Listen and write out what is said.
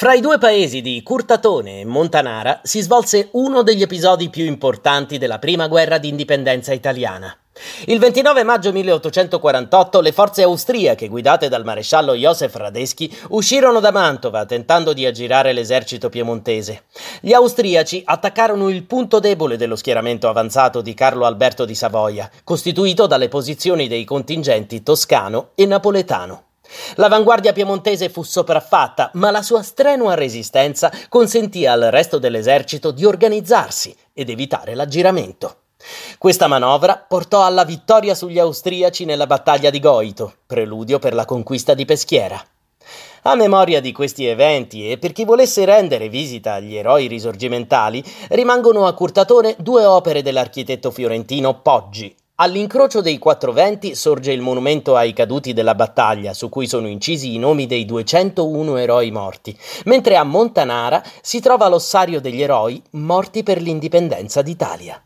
Fra i due paesi di Curtatone e Montanara si svolse uno degli episodi più importanti della prima guerra di indipendenza italiana. Il 29 maggio 1848 le forze austriache guidate dal maresciallo Josef Radeschi uscirono da Mantova tentando di aggirare l'esercito piemontese. Gli austriaci attaccarono il punto debole dello schieramento avanzato di Carlo Alberto di Savoia, costituito dalle posizioni dei contingenti toscano e napoletano. L'avanguardia piemontese fu sopraffatta, ma la sua strenua resistenza consentì al resto dell'esercito di organizzarsi ed evitare l'aggiramento. Questa manovra portò alla vittoria sugli austriaci nella battaglia di Goito, preludio per la conquista di Peschiera. A memoria di questi eventi e per chi volesse rendere visita agli eroi risorgimentali, rimangono a Curtatone due opere dell'architetto fiorentino Poggi, All'incrocio dei quattro venti sorge il monumento ai caduti della battaglia, su cui sono incisi i nomi dei 201 eroi morti, mentre a Montanara si trova l'ossario degli eroi morti per l'indipendenza d'Italia.